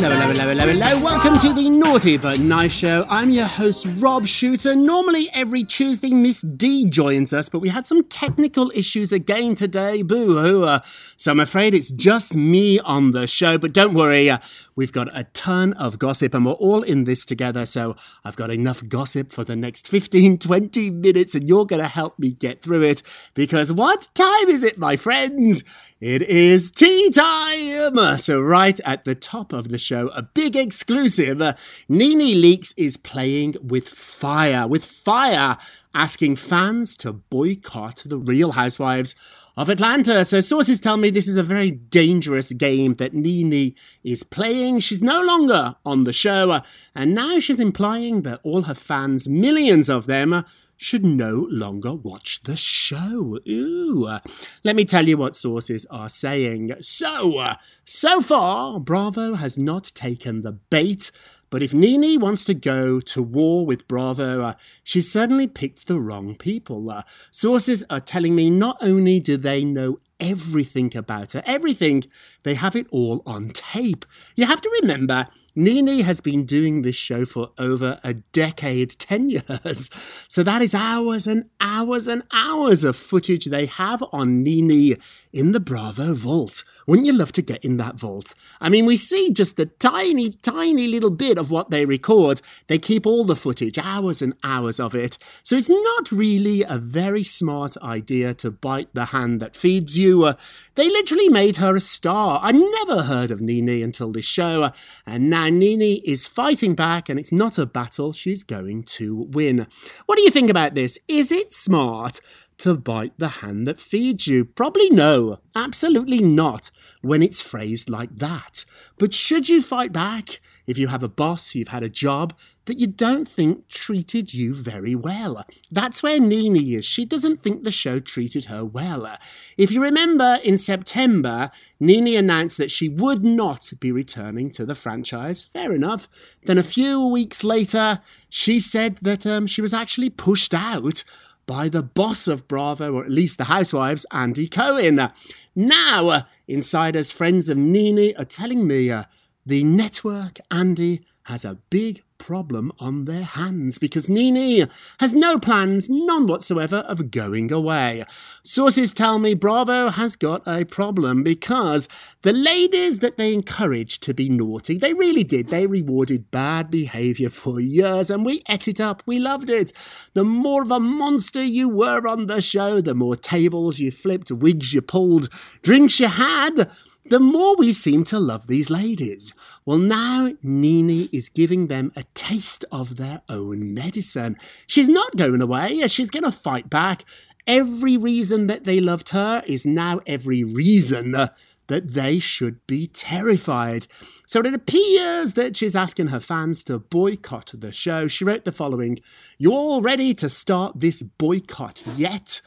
Hello, hello, hello, hello, hello. Welcome to the Naughty But Nice Show. I'm your host, Rob Shooter. Normally, every Tuesday, Miss D joins us, but we had some technical issues again today. Boo hoo. So I'm afraid it's just me on the show, but don't worry. We've got a ton of gossip and we're all in this together. So I've got enough gossip for the next 15, 20 minutes, and you're going to help me get through it. Because what time is it, my friends? It is tea time! So, right at the top of the show, a big exclusive. Nene Leakes is playing with fire, with fire, asking fans to boycott the Real Housewives of Atlanta. So, sources tell me this is a very dangerous game that Nene is playing. She's no longer on the show, uh, and now she's implying that all her fans, millions of them, uh, should no longer watch the show. Ooh. Uh, Let me tell you what sources are saying. So, so far, Bravo has not taken the bait. But if Nene wants to go to war with Bravo, uh, she's certainly picked the wrong people. Uh, sources are telling me not only do they know everything about her, everything, they have it all on tape. You have to remember, Nene has been doing this show for over a decade, 10 years. So that is hours and hours and hours of footage they have on Nene in the Bravo vault. Wouldn't you love to get in that vault? I mean, we see just a tiny, tiny little bit of what they record. They keep all the footage, hours and hours of it. So it's not really a very smart idea to bite the hand that feeds you. Uh, they literally made her a star. I never heard of Nene until this show, uh, and now Nene is fighting back, and it's not a battle she's going to win. What do you think about this? Is it smart? to bite the hand that feeds you? Probably no, absolutely not when it's phrased like that. But should you fight back if you have a boss, you've had a job that you don't think treated you very well? That's where Nene is. She doesn't think the show treated her well. If you remember in September, Nene announced that she would not be returning to the franchise. Fair enough. Then a few weeks later, she said that um, she was actually pushed out by the boss of Bravo, or at least the Housewives, Andy Cohen. Now, insiders, friends of Nene, are telling me uh, the network, Andy, has a big problem on their hands because Nene has no plans, none whatsoever, of going away. Sources tell me Bravo has got a problem because the ladies that they encouraged to be naughty, they really did. They rewarded bad behaviour for years and we ate it up. We loved it. The more of a monster you were on the show, the more tables you flipped, wigs you pulled, drinks you had the more we seem to love these ladies. Well, now Nene is giving them a taste of their own medicine. She's not going away, she's going to fight back. Every reason that they loved her is now every reason that they should be terrified. So it appears that she's asking her fans to boycott the show. She wrote the following You all ready to start this boycott yet?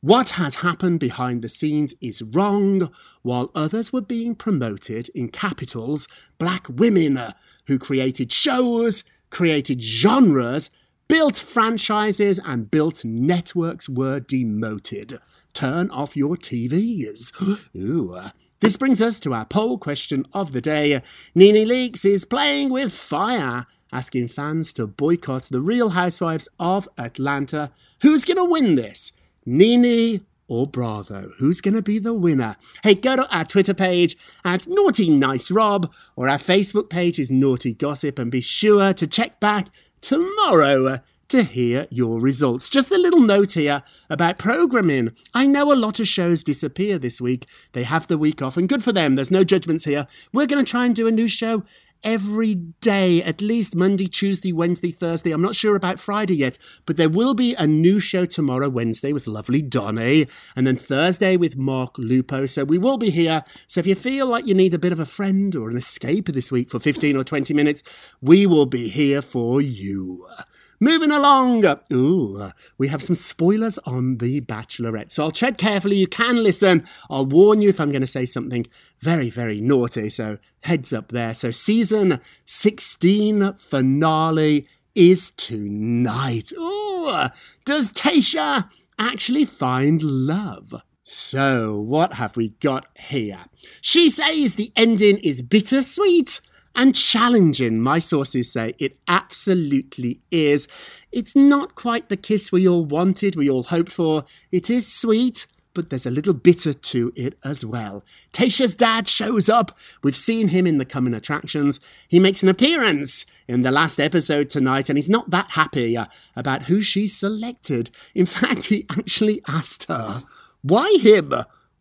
What has happened behind the scenes is wrong, while others were being promoted in capitals, black women uh, who created shows, created genres, built franchises, and built networks were demoted. Turn off your TVs. Ooh. Uh, this brings us to our poll question of the day. Nene Leakes is playing with fire, asking fans to boycott the Real Housewives of Atlanta. Who's going to win this? Nene or Bravo? Who's going to be the winner? Hey, go to our Twitter page at Naughty Nice Rob, or our Facebook page is Naughty Gossip, and be sure to check back tomorrow to hear your results. Just a little note here about programming. I know a lot of shows disappear this week. They have the week off, and good for them. There's no judgments here. We're going to try and do a new show every day, at least Monday, Tuesday, Wednesday, Thursday. I'm not sure about Friday yet, but there will be a new show tomorrow, Wednesday, with lovely Donny, and then Thursday with Mark Lupo. So we will be here. So if you feel like you need a bit of a friend or an escape this week for 15 or 20 minutes, we will be here for you. Moving along. Ooh, uh, we have some spoilers on The Bachelorette. So I'll tread carefully. You can listen. I'll warn you if I'm going to say something very, very naughty. So heads up there. So season 16 finale is tonight. Ooh, uh, does Tayshia actually find love? So, what have we got here? She says the ending is bittersweet and challenging. My sources say it absolutely is. It's not quite the kiss we all wanted, we all hoped for. It is sweet, but there's a little bitter to it as well. Tayshia's dad shows up. We've seen him in the coming attractions. He makes an appearance in the last episode tonight, and he's not that happy uh, about who she selected. In fact, he actually asked her, Why him?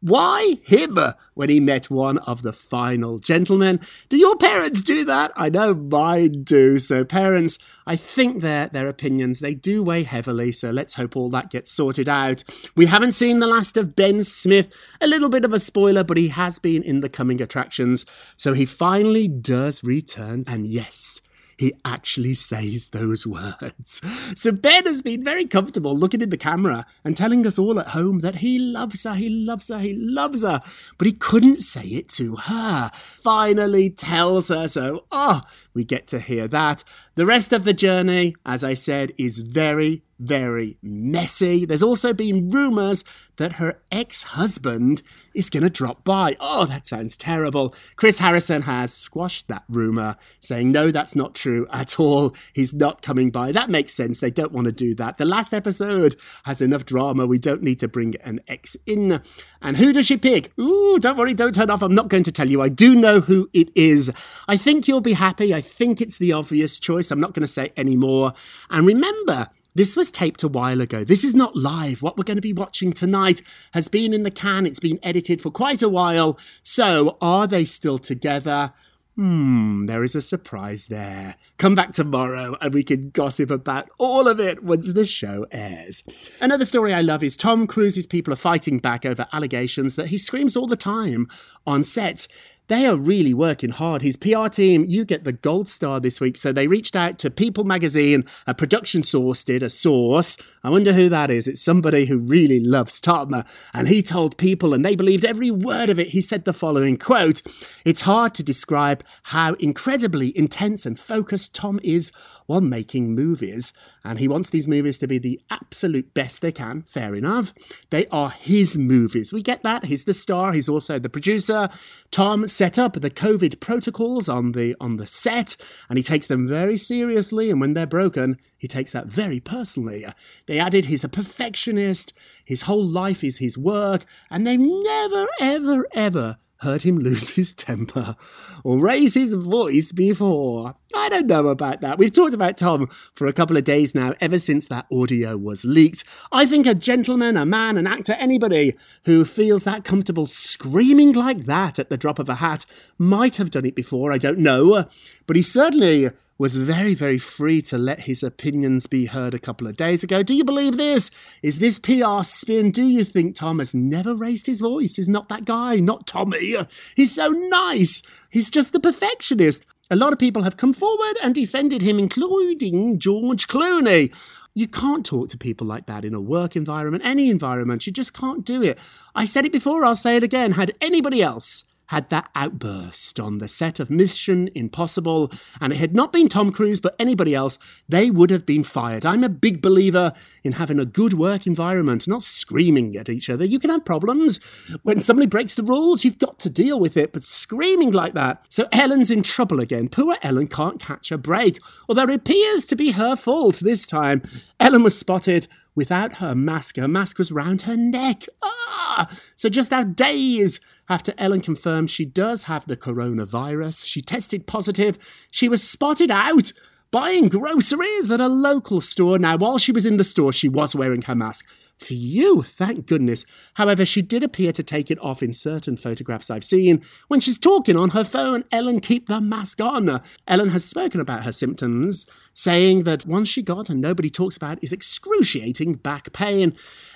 Why him when he met one of the final gentlemen? Do your parents do that? I know mine do. So parents, I think their their opinions they do weigh heavily. So let's hope all that gets sorted out. We haven't seen the last of Ben Smith. A little bit of a spoiler, but he has been in the coming attractions. So he finally does return. And yes, he actually says those words. So Ben has been very comfortable looking in the camera and telling us all at home that he loves her, he loves her, he loves her, but he couldn't say it to her. Finally tells her so. Oh, we get to hear that. The rest of the journey, as I said, is very, very messy. There's also been rumours that her ex husband is going to drop by. Oh, that sounds terrible. Chris Harrison has squashed that rumour, saying, no, that's not true at all. He's not coming by. That makes sense. They don't want to do that. The last episode has enough drama. We don't need to bring an ex in. And who does she pick? Ooh, don't worry, don't turn off. I'm not going to tell you. I do know who it is. I think you'll be happy. I think it's the obvious choice. I'm not going to say any more. And remember, this was taped a while ago. This is not live. What we're going to be watching tonight has been in the can. It's been edited for quite a while. So, are they still together? Hmm, there is a surprise there. Come back tomorrow and we can gossip about all of it once the show airs. Another story I love is Tom Cruise's people are fighting back over allegations that he screams all the time on set they are really working hard. His PR team, you get the gold star this week. So they reached out to People magazine, a production source did, a source, I wonder who that is. It's somebody who really loves Tom. And he told people, and they believed every word of it. He said the following quote, It's hard to describe how incredibly intense and focused Tom is while making movies. And he wants these movies to be the absolute best they can. Fair enough. They are his movies. We get that. He's the star. He's also the producer. Tom set up the COVID protocols on the on the set, and he takes them very seriously. And when they're broken, he takes that very personally. They added he's a perfectionist. His whole life is his work, and they've never, ever, ever heard him lose his temper or raise his voice before. I don't know about that. We've talked about Tom for a couple of days now, ever since that audio was leaked. I think a gentleman, a man, an actor, anybody who feels that comfortable screaming like that at the drop of a hat might have done it before. I don't know. But he certainly was very, very free to let his opinions be heard a couple of days ago. Do you believe this? Is this PR spin? Do you think Tom has never raised his voice? He's not that guy, not Tommy. He's so nice. He's just the perfectionist. A lot of people have come forward and defended him, including George Clooney. You can't talk to people like that in a work environment, any environment. You just can't do it. I said it before, I'll say it again. Had anybody else had that outburst on the set of Mission Impossible, and it had not been Tom Cruise but anybody else, they would have been fired. I'm a big believer in having a good work environment, not screaming at each other. You can have problems. When somebody breaks the rules, you've got to deal with it, but screaming like that. So Ellen's in trouble again. Poor Ellen can't catch a break, although it appears to be her fault this time. Ellen was spotted without her mask. Her mask was round her neck. Ah! So just our days after Ellen confirmed she does have the coronavirus, she tested positive. She was spotted out buying groceries at a local store. Now, while she was in the store, she was wearing her mask. Phew, thank goodness. However, she did appear to take it off in certain photographs I've seen. When she's talking on her phone, Ellen keep the mask on. Ellen has spoken about her symptoms, saying that one she got and nobody talks about is excruciating back pain.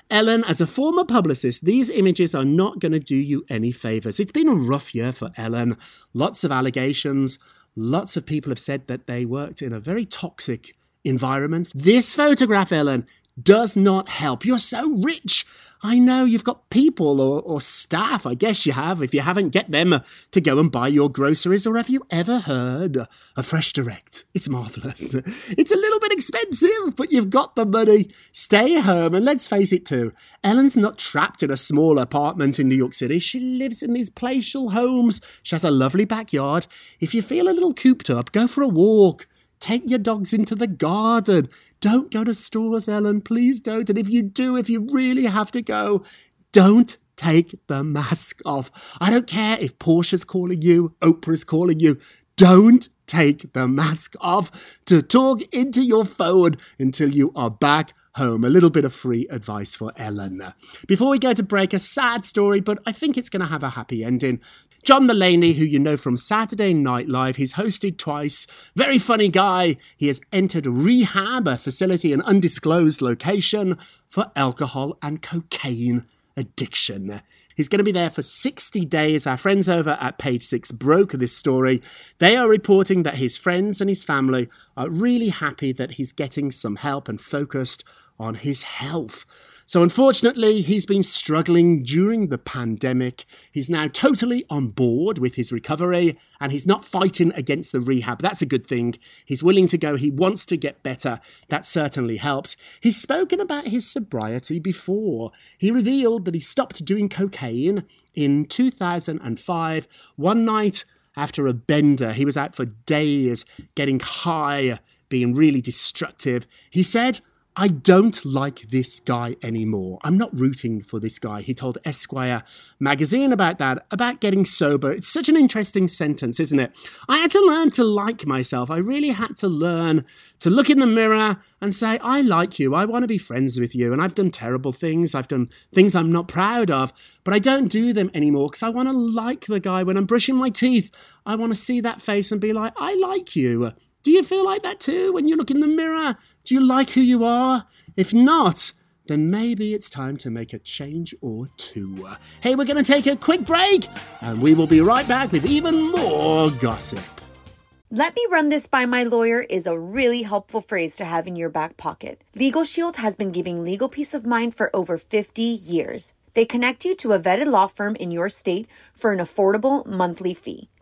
Ellen, as a former publicist, these images are not going to do you any favours. It's been a rough year for Ellen. Lots of allegations. Lots of people have said that they worked in a very toxic environment. This photograph, Ellen, does not help. You're so rich. I know you've got people or, or staff, I guess you have, if you haven't get them uh, to go and buy your groceries. Or have you ever heard uh, of Fresh Direct? It's marvellous. It's a little bit expensive, but you've got the money. Stay home, and let's face it too, Ellen's not trapped in a small apartment in New York City. She lives in these palatial homes. She has a lovely backyard. If you feel a little cooped up, go for a walk. Take your dogs into the garden. Don't go to stores, Ellen. Please don't. And if you do, if you really have to go, don't take the mask off. I don't care if Portia's calling you, Oprah's calling you. Don't take the mask off to talk into your phone until you are back home. A little bit of free advice for Ellen. Before we go to break, a sad story, but I think it's going to have a happy ending. John Mulaney, who you know from Saturday Night Live, he's hosted twice. Very funny guy. He has entered rehab, a facility, an undisclosed location for alcohol and cocaine addiction. He's going to be there for 60 days. Our friends over at Page Six broke this story. They are reporting that his friends and his family are really happy that he's getting some help and focused on his health. So, unfortunately, he's been struggling during the pandemic. He's now totally on board with his recovery and he's not fighting against the rehab. That's a good thing. He's willing to go. He wants to get better. That certainly helps. He's spoken about his sobriety before. He revealed that he stopped doing cocaine in 2005. One night after a bender, he was out for days getting high, being really destructive. He said, I don't like this guy anymore. I'm not rooting for this guy. He told Esquire magazine about that, about getting sober. It's such an interesting sentence, isn't it? I had to learn to like myself. I really had to learn to look in the mirror and say, I like you. I want to be friends with you. And I've done terrible things. I've done things I'm not proud of, but I don't do them anymore because I want to like the guy when I'm brushing my teeth. I want to see that face and be like, I like you. Do you feel like that too when you look in the mirror? Do you like who you are? If not, then maybe it's time to make a change or two. Hey, we're going to take a quick break and we will be right back with even more gossip. Let me run this by my lawyer is a really helpful phrase to have in your back pocket. Legal Shield has been giving legal peace of mind for over 50 years. They connect you to a vetted law firm in your state for an affordable monthly fee.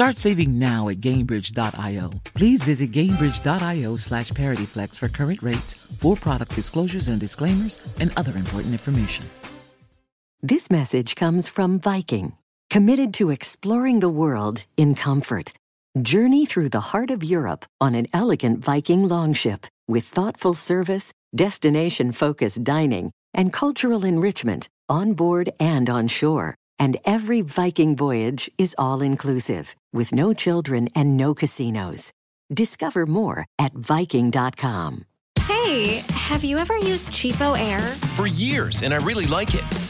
Start saving now at Gainbridge.io. Please visit Gainbridge.io slash ParityFlex for current rates, for product disclosures and disclaimers, and other important information. This message comes from Viking, committed to exploring the world in comfort. Journey through the heart of Europe on an elegant Viking longship with thoughtful service, destination focused dining, and cultural enrichment on board and on shore. And every Viking voyage is all inclusive, with no children and no casinos. Discover more at Viking.com. Hey, have you ever used Cheapo Air? For years, and I really like it.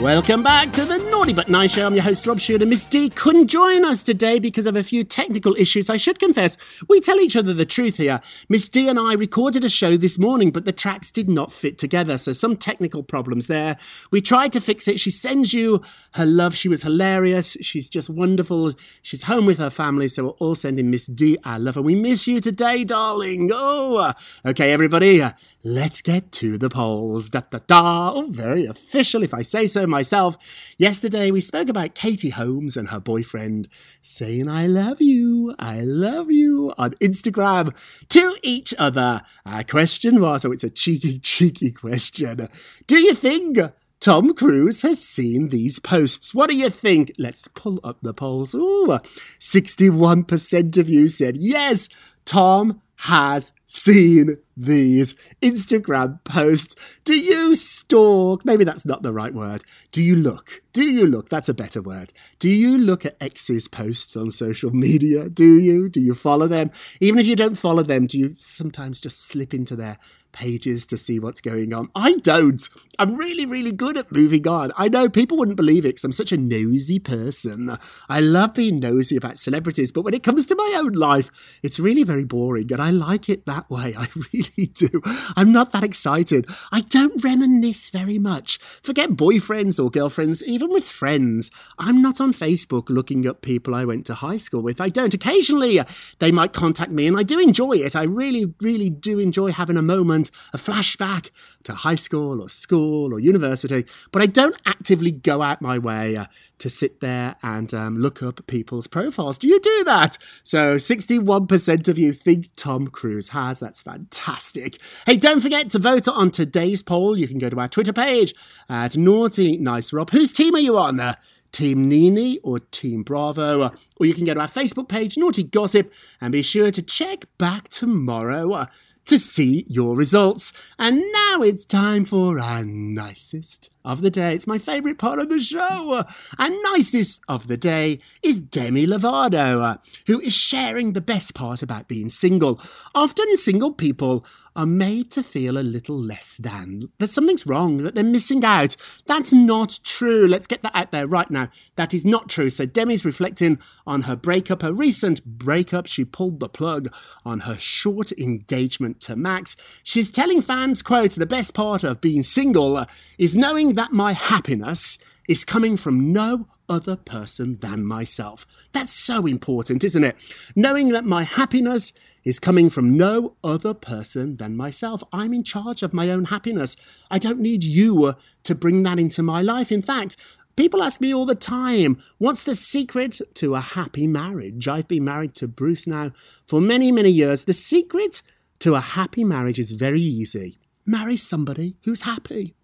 Welcome back to the Naughty But Nice Show. I'm your host, Rob Shooter. Miss D couldn't join us today because of a few technical issues. I should confess, we tell each other the truth here. Miss D and I recorded a show this morning, but the tracks did not fit together, so some technical problems there. We tried to fix it. She sends you her love. She was hilarious. She's just wonderful. She's home with her family, so we're all sending Miss D our love, and we miss you today, darling. Oh, okay, everybody, let's get to the polls. Da da da. Oh, very official, if I say so myself. Yesterday we spoke about Katie Holmes and her boyfriend saying, I love you, I love you on Instagram to each other. Our question was, so it's a cheeky, cheeky question. Do you think Tom Cruise has seen these posts. What do you think? Let's pull up the polls. Ooh, 61% of you said yes, Tom has seen these Instagram posts. Do you stalk? Maybe that's not the right word. Do you look? Do you look? That's a better word. Do you look at ex's posts on social media? Do you? Do you follow them? Even if you don't follow them, do you sometimes just slip into their pages to see what's going on. I don't. I'm really, really good at moving on. I know people wouldn't believe it because I'm such a nosy person. I love being nosy about celebrities, but when it comes to my own life, it's really very boring and I like it that way. I really do. I'm not that excited. I don't reminisce very much. Forget boyfriends or girlfriends, even with friends. I'm not on Facebook looking up people I went to high school with. I don't. Occasionally, they might contact me and I do enjoy it. I really, really do enjoy having a moment, a flashback to high school or school or university, but I don't actively go out my way uh, to sit there and um, look up people's profiles. Do you do that? So 61% of you think Tom Cruise has. That's fantastic. Hey, don't forget to vote on today's poll. You can go to our Twitter page at Naughty Nice Rob. Whose team are you on? Uh, Team Nene or Team Bravo, or you can go to our Facebook page, Naughty Gossip, and be sure to check back tomorrow uh, to see your results. And now it's time for our nicest of the day. It's my favourite part of the show. And nicest of the day is Demi Lovato, who is sharing the best part about being single. Often single people are made to feel a little less than, that something's wrong, that they're missing out. That's not true. Let's get that out there right now. That is not true. So Demi's reflecting on her breakup, her recent breakup. She pulled the plug on her short engagement to Max. She's telling fans, quote, the best part of being single is knowing that my happiness is coming from no other person than myself. That's so important, isn't it? Knowing that my happiness is coming from no other person than myself. I'm in charge of my own happiness. I don't need you uh, to bring that into my life. In fact, people ask me all the time, what's the secret to a happy marriage? I've been married to Bruce now for many, many years. The secret to a happy marriage is very easy. Marry somebody who's happy.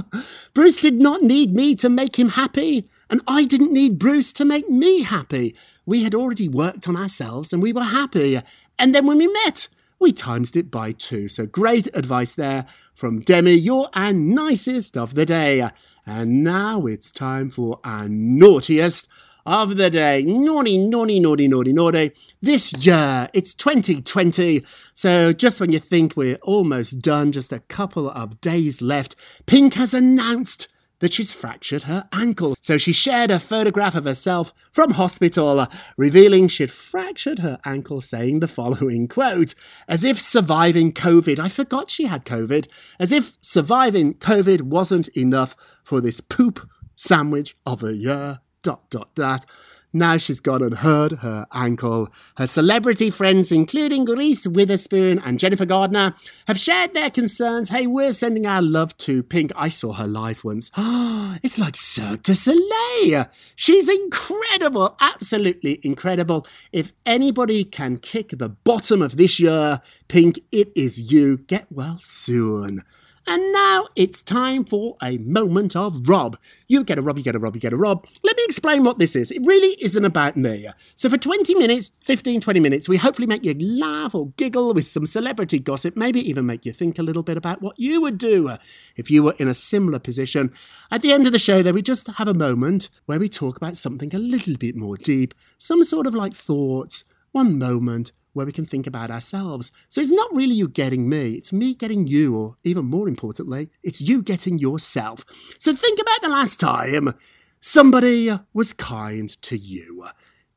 Bruce did not need me to make him happy, and I didn't need Bruce to make me happy. We had already worked on ourselves and we were happy. And then when we met, we times it by two. So great advice there from Demi, your and nicest of the day. And now it's time for our naughtiest of the day. Naughty, naughty, naughty, naughty, naughty. This year, it's 2020. So just when you think we're almost done, just a couple of days left, Pink has announced that she's fractured her ankle. So she shared a photograph of herself from hospital, uh, revealing she'd fractured her ankle, saying the following quote, as if surviving COVID, I forgot she had COVID, as if surviving COVID wasn't enough for this poop sandwich of a year, dot, dot, dot. Now she's gone and hurt her ankle. Her celebrity friends, including Reese Witherspoon and Jennifer Gardner, have shared their concerns. Hey, we're sending our love to Pink. I saw her live once. it's like Cirque du Soleil. She's incredible, absolutely incredible. If anybody can kick the bottom of this year, Pink, it is you. Get well soon. And now it's time for a moment of Rob. You get a Rob, you get a Rob, you get a Rob. Let me explain what this is. It really isn't about me. So, for 20 minutes, 15, 20 minutes, we hopefully make you laugh or giggle with some celebrity gossip, maybe even make you think a little bit about what you would do uh, if you were in a similar position. At the end of the show, then, we just have a moment where we talk about something a little bit more deep, some sort of like thoughts, one moment where we can think about ourselves. So it's not really you getting me, it's me getting you, or even more importantly, it's you getting yourself. So think about the last time somebody was kind to you.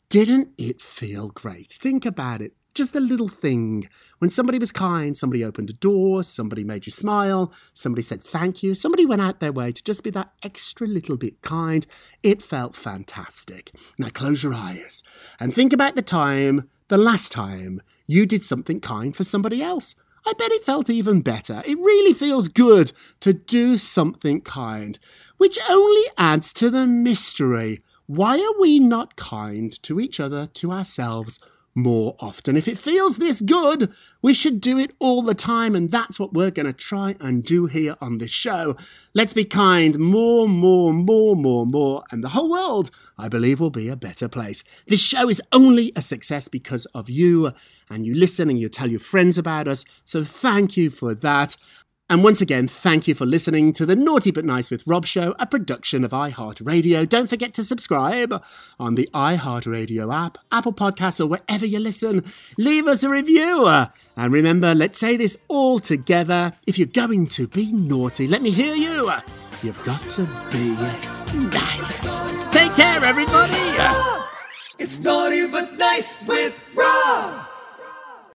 Didn't it feel great? Think about it. Just a little thing. When somebody was kind, somebody opened a door, somebody made you smile, somebody said thank you, somebody went out their way to just be that extra little bit kind. It felt fantastic. Now close your eyes and think about the time the last time you did something kind for somebody else. I bet it felt even better. It really feels good to do something kind, which only adds to the mystery. Why are we not kind to each other, to ourselves, more often? If it feels this good, we should do it all the time, and that's what we're going to try and do here on this show. Let's be kind more, more, more, more, more, and the whole world I believe will be a better place. This show is only a success because of you, and you listen and you tell your friends about us. So thank you for that. And once again, thank you for listening to the Naughty But Nice with Rob show, a production of iHeartRadio. Don't forget to subscribe on the iHeartRadio app, Apple Podcasts, or wherever you listen. Leave us a review. And remember, let's say this all together. If you're going to be naughty, let me hear you. You've got to be nice. Take care, everybody. It's naughty but nice with Rob.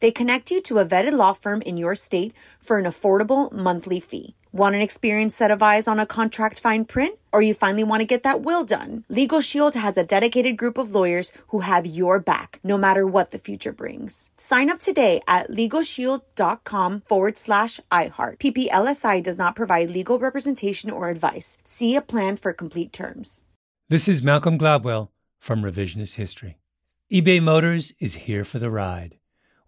They connect you to a vetted law firm in your state for an affordable monthly fee. Want an experienced set of eyes on a contract fine print? Or you finally want to get that will done? Legal Shield has a dedicated group of lawyers who have your back, no matter what the future brings. Sign up today at LegalShield.com forward slash iHeart. PPLSI does not provide legal representation or advice. See a plan for complete terms. This is Malcolm Gladwell from Revisionist History. eBay Motors is here for the ride.